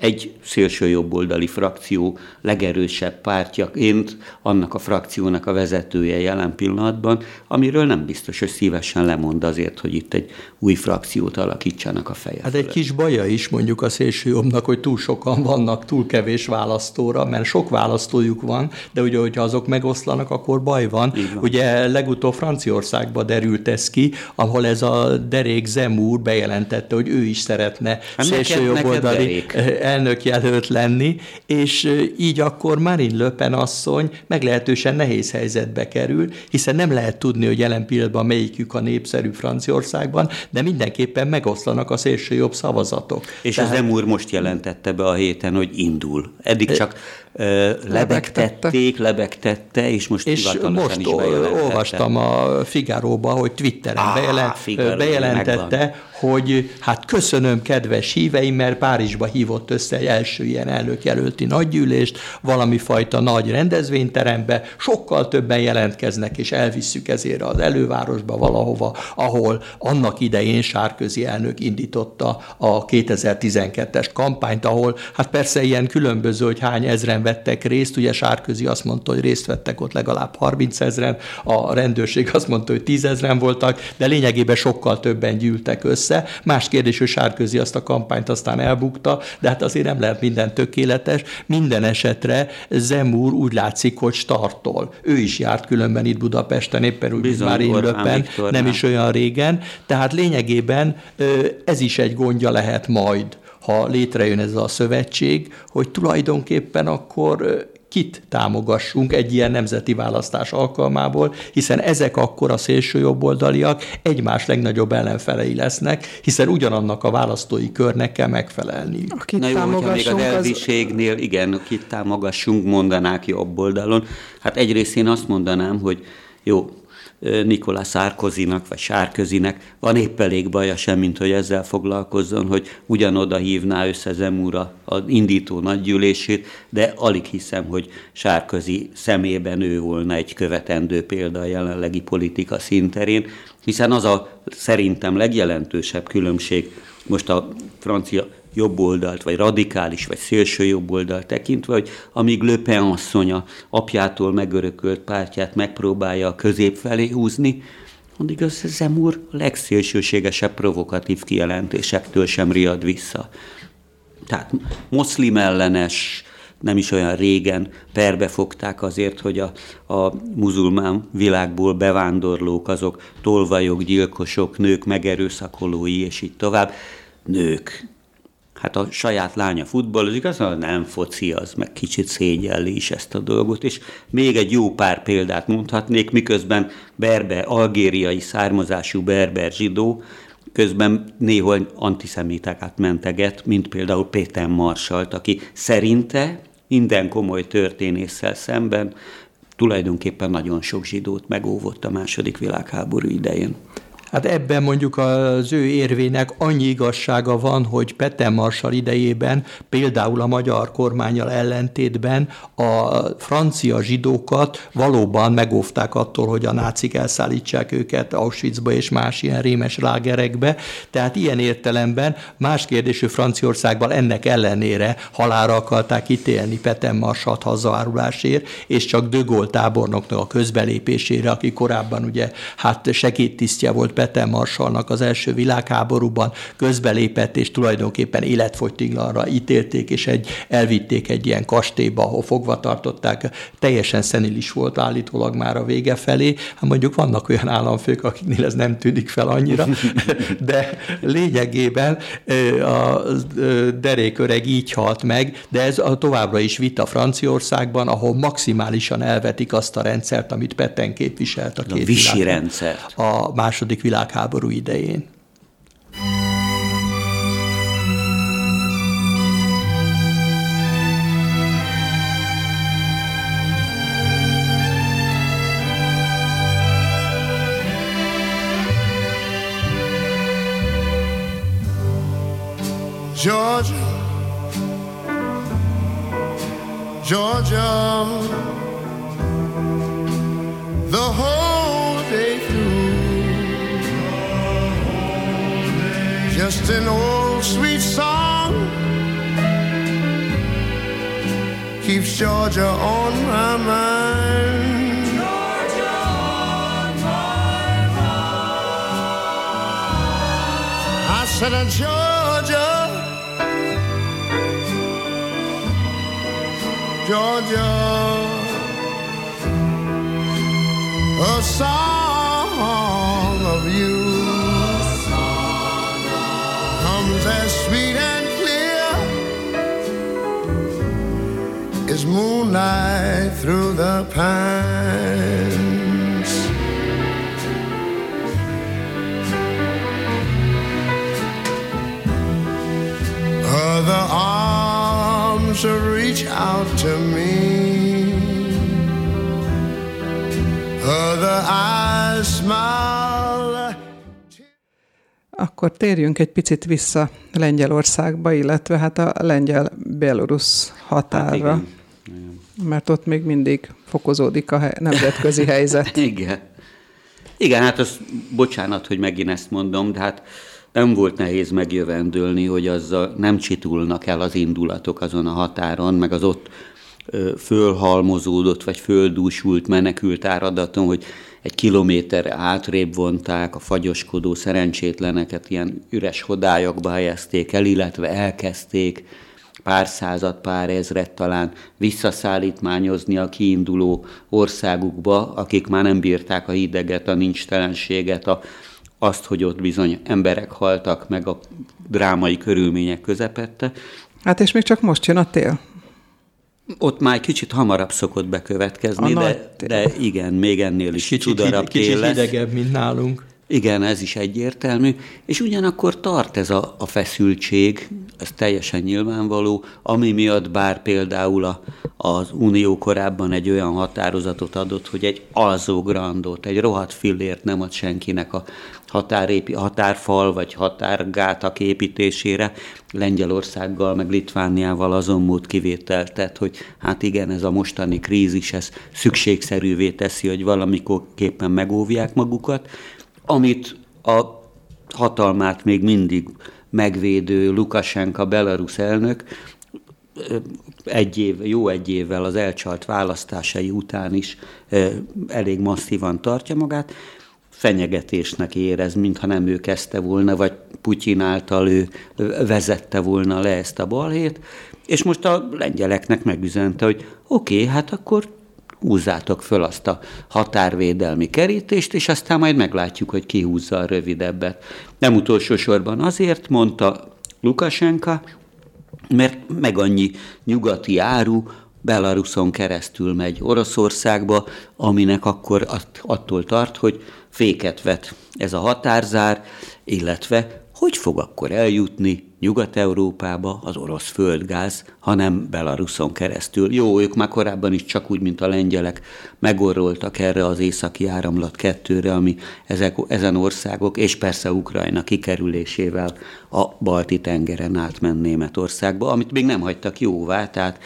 egy szélső jobboldali frakció legerősebb pártjaként annak a frakciónak a vezetője jelen pillanatban, amiről nem biztos, hogy szívesen lemond azért, hogy itt egy új frakciót alakítsanak a feje. Hát egy kis baja is mondjuk a szélső jobbnak, hogy túl sokan vannak, túl kevés választóra, mert sok választójuk van, de ugye, hogyha azok megoszlanak, akkor baj van. van. Ugye legutóbb Franciaországban derült ez ki, ahol ez a derék Zemúr bejelentette, hogy ő is szeretne hát szélső jobboldali elnök jelölt lenni, és így akkor Marine Le Pen asszony meglehetősen nehéz helyzetbe kerül, hiszen nem lehet tudni, hogy jelen pillanatban melyikük a népszerű Franciaországban, de mindenképpen megoszlanak a szélső jobb szavazatok. És Tehát... az Emúr most jelentette be a héten, hogy indul. Eddig csak lebegtették, lebegtette, és most és most is olvastam a Figaróba, hogy Twitteren ah, bejelent, Figaro, bejelentette, megvan. hogy hát köszönöm kedves híveim, mert Párizsba hívott össze egy első ilyen elnökjelölti nagygyűlést, valami fajta nagy rendezvényterembe, sokkal többen jelentkeznek, és elvisszük ezért az elővárosba valahova, ahol annak idején Sárközi elnök indította a 2012-es kampányt, ahol hát persze ilyen különböző, hogy hány ezren ezeren vettek részt, ugye Sárközi azt mondta, hogy részt vettek ott legalább 30 ezeren, a rendőrség azt mondta, hogy 10 ezeren voltak, de lényegében sokkal többen gyűltek össze. Más kérdés, hogy Sárközi azt a kampányt aztán elbukta, de hát azért nem lehet minden tökéletes. Minden esetre Zemúr úgy látszik, hogy startol. Ő is járt különben itt Budapesten, éppen úgy, Bizony, már löppen, nem is olyan régen. Tehát lényegében ez is egy gondja lehet majd ha létrejön ez a szövetség, hogy tulajdonképpen akkor kit támogassunk egy ilyen nemzeti választás alkalmából, hiszen ezek akkor a szélső jobboldaliak egymás legnagyobb ellenfelei lesznek, hiszen ugyanannak a választói körnek kell megfelelni. Na jó, hogyha még az elviségnél, az... igen, kit támogassunk, mondanák jobb oldalon. Hát egyrészt én azt mondanám, hogy jó, Nikolás Szárkozinak, vagy Sárközinek van épp elég baja sem, mint hogy ezzel foglalkozzon, hogy ugyanoda hívná össze Zemúra az indító nagygyűlését, de alig hiszem, hogy Sárközi szemében ő volna egy követendő példa a jelenlegi politika szinterén, hiszen az a szerintem legjelentősebb különbség most a francia jobboldalt, vagy radikális, vagy szélső jobboldalt tekintve, hogy amíg Le Pen asszonya apjától megörökölt pártját megpróbálja a közép felé húzni, addig az Zemúr a legszélsőségesebb provokatív kijelentésektől sem riad vissza. Tehát moszlim ellenes, nem is olyan régen perbe fogták azért, hogy a, a muzulmán világból bevándorlók, azok tolvajok, gyilkosok, nők megerőszakolói, és így tovább. Nők, hát a saját lánya futballozik, az nem foci, az meg kicsit szégyelli is ezt a dolgot, és még egy jó pár példát mondhatnék, miközben berber, algériai származású berber zsidó, közben néhol antiszemitákat menteget, mint például Péter Marsalt, aki szerinte minden komoly történésszel szemben tulajdonképpen nagyon sok zsidót megóvott a második világháború idején. Hát ebben mondjuk az ő érvének annyi igazsága van, hogy Petem Marsal idejében például a magyar kormányal ellentétben a francia zsidókat valóban megóvták attól, hogy a nácik elszállítsák őket Auschwitzba és más ilyen rémes lágerekbe. Tehát ilyen értelemben más kérdésű Franciaországban ennek ellenére halára akarták ítélni Petem Marsalt hazaárulásért, és csak De Gaulle tábornoknak a közbelépésére, aki korábban ugye hát segédtisztje volt Peten Marsalnak az első világháborúban közbelépett, és tulajdonképpen életfogytiglanra ítélték, és egy, elvitték egy ilyen kastélyba, ahol fogva tartották. Teljesen szenilis volt állítólag már a vége felé. Hát mondjuk vannak olyan államfők, akiknél ez nem tűnik fel annyira, de lényegében a deréköreg így halt meg, de ez a továbbra is vita Franciaországban, ahol maximálisan elvetik azt a rendszert, amit Petten képviselt a két a visi rendszert. A második világháború idején. Georgia, Georgia, the whole Just an old sweet song keeps Georgia on my mind. Georgia on my mind. I said, uh, Georgia. Georgia. A song of you moonlight through the pines. Other arms reach out to me. Other eyes smile. Akkor térjünk egy picit vissza Lengyelországba, illetve hát a lengyel-belorusz határra. Hát igen. Mert ott még mindig fokozódik a nemzetközi helyzet. igen. Igen, hát az, bocsánat, hogy megint ezt mondom, de hát nem volt nehéz megjövendölni, hogy azzal nem csitulnak el az indulatok azon a határon, meg az ott fölhalmozódott vagy földúsult menekült áradaton, hogy egy kilométer átrébb vonták a fagyoskodó szerencsétleneket, ilyen üres hodályokba helyezték el, illetve elkezdték pár század, pár ezret talán visszaszállítmányozni a kiinduló országukba, akik már nem bírták a hideget, a nincstelenséget, a azt, hogy ott bizony emberek haltak meg a drámai körülmények közepette. Hát és még csak most jön a tél. Ott már kicsit hamarabb szokott bekövetkezni, de, de igen, még ennél is kicsit, csudarabb tél kicsit lesz. hidegebb, mint nálunk. Igen, ez is egyértelmű, és ugyanakkor tart ez a, a feszültség, ez teljesen nyilvánvaló, ami miatt bár például a, az Unió korábban egy olyan határozatot adott, hogy egy alzógrandot, egy rohadt fillért nem ad senkinek a határépi, határfal vagy határgátak építésére, Lengyelországgal meg Litvániával azon mód kivételt hogy hát igen, ez a mostani krízis, ez szükségszerűvé teszi, hogy valamikor-képpen megóvják magukat, amit a hatalmát még mindig megvédő Lukasenka belarusz elnök egy év, jó egy évvel az elcsalt választásai után is elég masszívan tartja magát, fenyegetésnek érez, mintha nem ő kezdte volna, vagy Putyin által ő vezette volna le ezt a balhét, és most a lengyeleknek megüzente, hogy oké, okay, hát akkor húzzátok föl azt a határvédelmi kerítést, és aztán majd meglátjuk, hogy ki húzza a rövidebbet. Nem utolsó sorban azért mondta Lukasenka, mert meg annyi nyugati áru Belaruson keresztül megy Oroszországba, aminek akkor attól tart, hogy féket vet ez a határzár, illetve hogy fog akkor eljutni Nyugat-Európába az orosz földgáz, hanem Belaruson keresztül. Jó, ők már korábban is csak úgy, mint a lengyelek megorroltak erre az északi áramlat kettőre, ami ezek, ezen országok, és persze Ukrajna kikerülésével a balti tengeren átment Németországba, amit még nem hagytak jóvá, tehát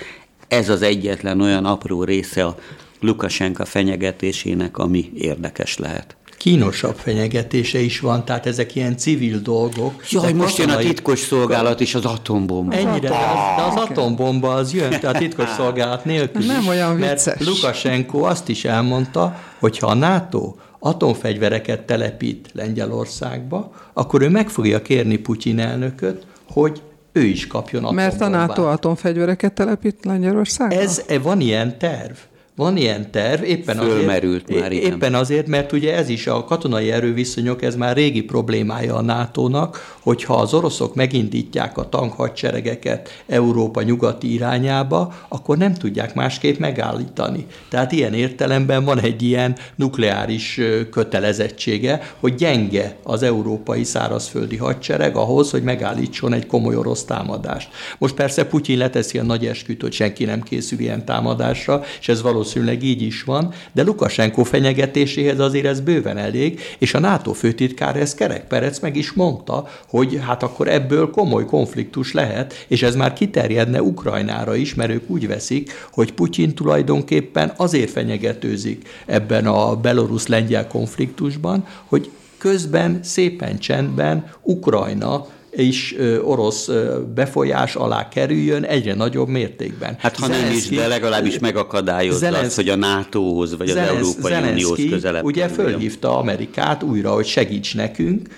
ez az egyetlen olyan apró része a Lukasenka fenyegetésének, ami érdekes lehet kínosabb fenyegetése is van, tehát ezek ilyen civil dolgok. Jaj, most jön a titkos szolgálat is az atombomba. Ennyire, de az, de az atombomba az jön, tehát a titkos szolgálat nélkül Nem olyan vicces. Mert Lukasenko azt is elmondta, hogy ha a NATO atomfegyvereket telepít Lengyelországba, akkor ő meg fogja kérni Putyin elnököt, hogy ő is kapjon atombombát. Mert a NATO atomfegyvereket telepít Lengyelországba? Ez, van ilyen terv. Van ilyen terv, éppen Fölmerült azért, már éppen azért, mert ugye ez is a katonai erőviszonyok, ez már régi problémája a NATO-nak, hogyha az oroszok megindítják a tankhadseregeket Európa nyugati irányába, akkor nem tudják másképp megállítani. Tehát ilyen értelemben van egy ilyen nukleáris kötelezettsége, hogy gyenge az európai szárazföldi hadsereg ahhoz, hogy megállítson egy komoly orosz támadást. Most persze Putyin leteszi a nagy esküt, hogy senki nem készül ilyen támadásra, és ez valószínűleg valószínűleg így is van, de Lukasenko fenyegetéséhez azért ez bőven elég, és a NATO főtitkár ezt Kerek Perec meg is mondta, hogy hát akkor ebből komoly konfliktus lehet, és ez már kiterjedne Ukrajnára is, mert ők úgy veszik, hogy Putyin tulajdonképpen azért fenyegetőzik ebben a belorusz-lengyel konfliktusban, hogy közben szépen csendben Ukrajna is orosz befolyás alá kerüljön egyre nagyobb mértékben. Hát ha Zelenszky, nem is, de legalábbis megakadályozza azt, hogy a NATO-hoz vagy az Európai Zelenszky Unióhoz közelebb. ugye fölhívta Amerikát újra, hogy segíts nekünk,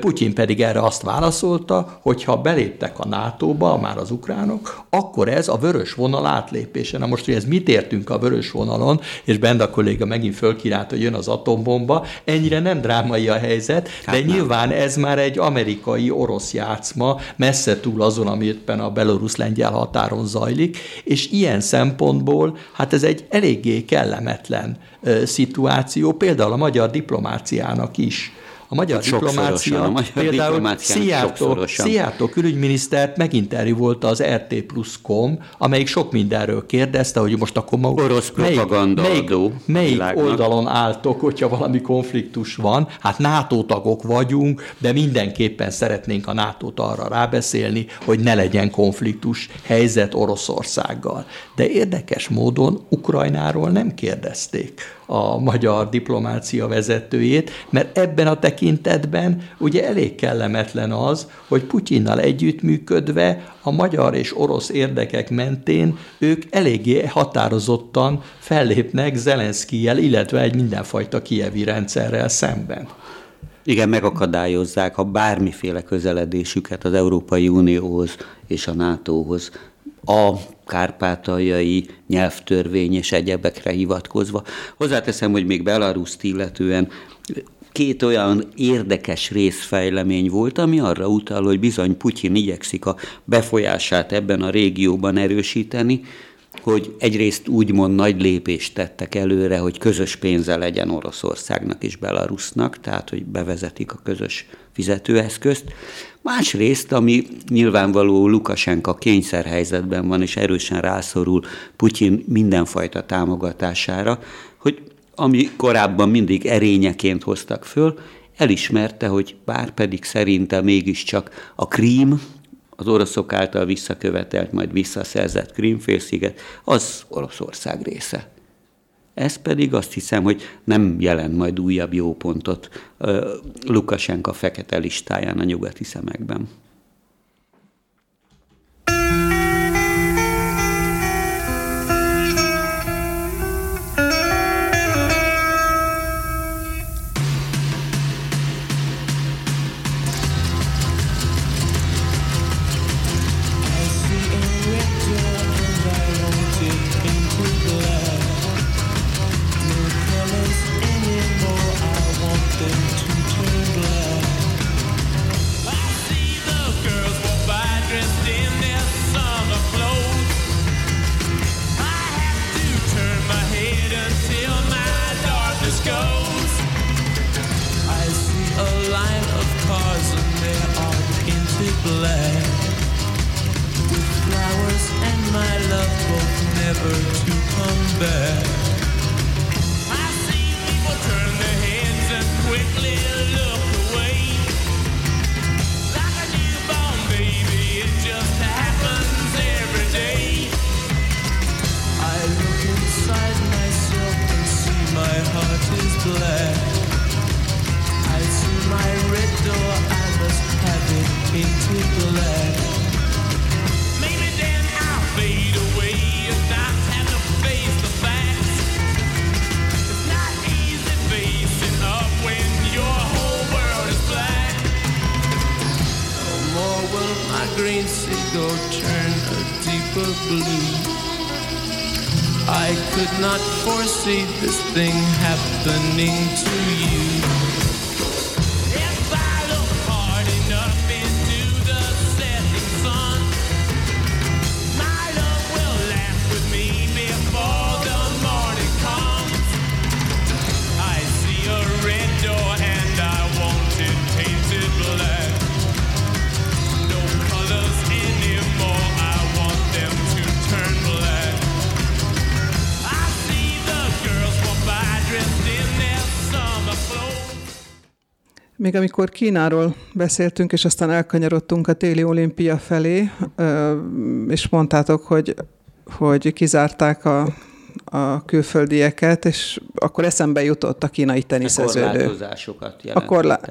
Putyin pedig erre azt válaszolta, hogy ha beléptek a NATO-ba, már az ukránok, akkor ez a vörös vonal átlépése. Na most, hogy ez mit értünk a vörös vonalon, és Benda kolléga megint fölkirált, hogy jön az atombomba, ennyire nem drámai a helyzet, hát de nem. nyilván ez már egy amerikai-orosz játszma, messze túl azon, ami éppen a belorusz-lengyel határon zajlik, és ilyen szempontból, hát ez egy eléggé kellemetlen szituáció, például a magyar diplomáciának is a magyar hát diplomácia, a magyar például Szijjártó, Szijjártó külügyminisztert meginterjú az RT Plus.com, amelyik sok mindenről kérdezte, hogy most akkor maguk, Orosz melyik, melyik, melyik oldalon álltok, hogyha valami konfliktus van. Hát NATO tagok vagyunk, de mindenképpen szeretnénk a NATO-t arra rábeszélni, hogy ne legyen konfliktus helyzet Oroszországgal. De érdekes módon Ukrajnáról nem kérdezték a magyar diplomácia vezetőjét, mert ebben a tekintetben ugye elég kellemetlen az, hogy Putyinnal együttműködve a magyar és orosz érdekek mentén ők eléggé határozottan fellépnek Zelenszkijel, illetve egy mindenfajta kievi rendszerrel szemben. Igen, megakadályozzák a bármiféle közeledésüket az Európai Unióhoz és a NATO-hoz a kárpátaljai nyelvtörvény és egyebekre hivatkozva. Hozzáteszem, hogy még Belaruszt illetően két olyan érdekes részfejlemény volt, ami arra utal, hogy bizony Putyin igyekszik a befolyását ebben a régióban erősíteni, hogy egyrészt úgymond nagy lépést tettek előre, hogy közös pénze legyen Oroszországnak és Belarusnak, tehát hogy bevezetik a közös fizetőeszközt. Másrészt, ami nyilvánvaló Lukasenka kényszerhelyzetben van, és erősen rászorul Putyin mindenfajta támogatására, hogy ami korábban mindig erényeként hoztak föl, elismerte, hogy bár pedig szerinte mégiscsak a Krím, az oroszok által visszakövetelt, majd visszaszerzett Krímfélsziget, az Oroszország része. Ez pedig azt hiszem, hogy nem jelent majd újabb jó pontot Lukasenka fekete listáján a nyugati szemekben. Foresee this thing happening Még amikor Kínáról beszéltünk, és aztán elkanyarodtunk a téli olimpia felé, és mondtátok, hogy, hogy kizárták a, a külföldieket, és akkor eszembe jutott a kínai teniszezőnő. A korlátozásokat jelentettek. A korlá-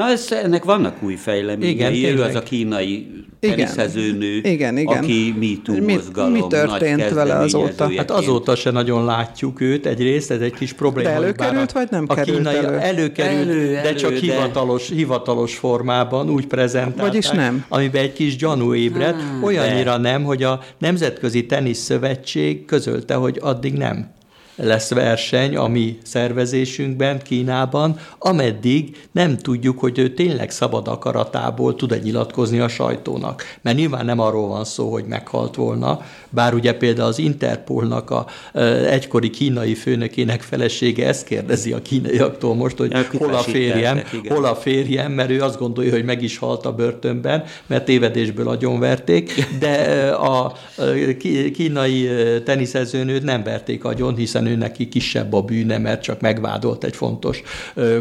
Na, ez, ennek vannak új fejleményei. Igen, ő az a kínai teniszezőnő, igen, igen. aki MeToo mi, mozgalom mi történt vele azóta? Hát azóta se nagyon látjuk őt egyrészt, ez egy kis probléma. De előkerült, vagy nem a került kínai elő? Előkerült, elő, elő, de csak de... hivatalos, hivatalos formában úgy prezentálták. Vagyis nem. Amiben egy kis gyanú ébred, ah, olyannyira de. nem, hogy a Nemzetközi Tenisz Szövetség közölte, hogy addig nem lesz verseny a mi szervezésünkben, Kínában, ameddig nem tudjuk, hogy ő tényleg szabad akaratából tud-e nyilatkozni a sajtónak. Mert nyilván nem arról van szó, hogy meghalt volna, bár ugye például az Interpolnak a egykori kínai főnökének felesége ezt kérdezi a kínaiaktól most, hogy hol a férjem, hol a férjem, mert ő azt gondolja, hogy meg is halt a börtönben, mert tévedésből agyonverték, de a kínai teniszezőnőt nem verték agyon, hiszen ő neki kisebb a bűne, mert csak megvádolt egy fontos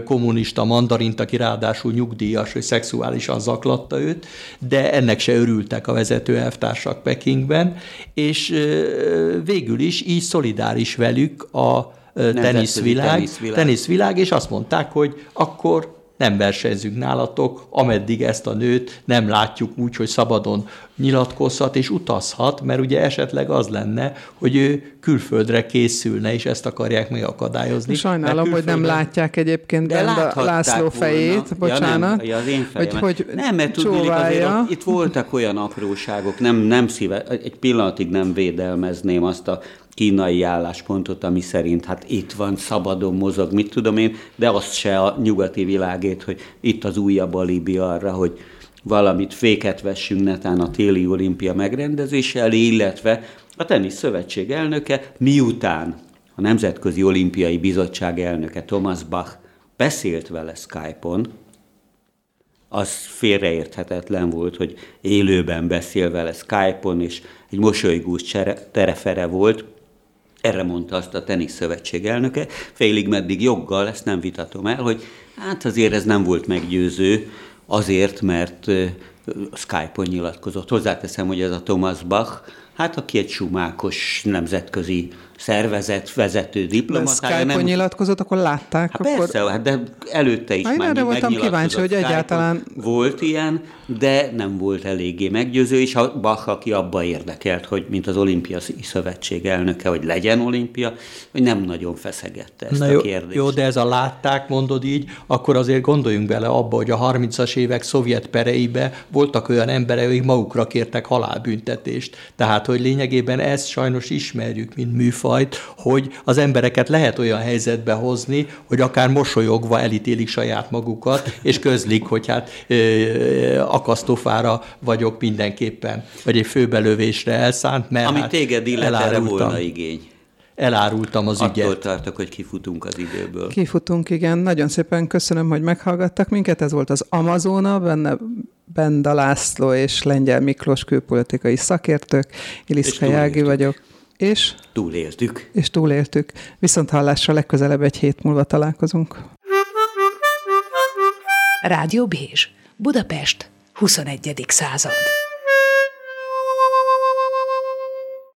kommunista mandarint, aki ráadásul nyugdíjas, hogy szexuálisan zaklatta őt, de ennek se örültek a vezető elvtársak Pekingben, és végül is így szolidáris velük a teniszvilág, teniszvilág. teniszvilág, és azt mondták, hogy akkor nem versenyzünk nálatok, ameddig ezt a nőt nem látjuk úgy, hogy szabadon nyilatkozhat és utazhat, mert ugye esetleg az lenne, hogy ő külföldre készülne, és ezt akarják megakadályozni. Sajnálom, hogy nem látják egyébként de a László fejét, volna. bocsánat. Ja, nem, ja, az én. Hogy, hogy nem, mert tudnék azért, itt voltak olyan apróságok, nem, nem szíve, egy pillanatig nem védelmezném azt a kínai álláspontot, ami szerint hát itt van, szabadon mozog, mit tudom én, de azt se a nyugati világét, hogy itt az újabb alibi arra, hogy valamit féket vessünk netán a téli olimpia megrendezése elé, illetve a Tenisz Szövetség elnöke, miután a Nemzetközi Olimpiai Bizottság elnöke Thomas Bach beszélt vele Skype-on, az félreérthetetlen volt, hogy élőben beszél vele Skype-on, és egy mosolygós terefere volt, erre mondta azt a teniszszövetség elnöke, félig meddig joggal, ezt nem vitatom el, hogy hát azért ez nem volt meggyőző, azért, mert Skype-on nyilatkozott. Hozzáteszem, hogy ez a Thomas Bach, hát aki egy sumákos nemzetközi szervezet vezető diplomatája. Nem... nyilatkozott, akkor látták? Hát akkor... persze, hát de előtte is már erre voltam kíváncsi, hogy egyáltalán... Volt ilyen, de nem volt eléggé meggyőző, és a Bach, aki abba érdekelt, hogy mint az Olimpia Szövetség elnöke, hogy legyen olimpia, hogy nem nagyon feszegette ezt Na a jó, kérdést. Jó, de ez a látták, mondod így, akkor azért gondoljunk bele abba, hogy a 30-as évek szovjet pereibe voltak olyan emberek, akik magukra kértek halálbüntetést. Tehát, hogy lényegében ezt sajnos ismerjük, mint műfaj, műfajt, hogy az embereket lehet olyan helyzetbe hozni, hogy akár mosolyogva elítélik saját magukat, és közlik, hogy hát ö, akasztófára vagyok mindenképpen, vagy egy főbelövésre elszánt, mert Ami hát téged illet, erre volna igény elárultam az Attól ügyet. Attól tartok, hogy kifutunk az időből. Kifutunk, igen. Nagyon szépen köszönöm, hogy meghallgattak minket. Ez volt az Amazona, benne Benda László és Lengyel Miklós külpolitikai szakértők. Iliszka Jági vagyok. És? Túléltük. És túléltük. Viszont hallásra legközelebb egy hét múlva találkozunk. Rádió Bézs, Budapest, 21. század.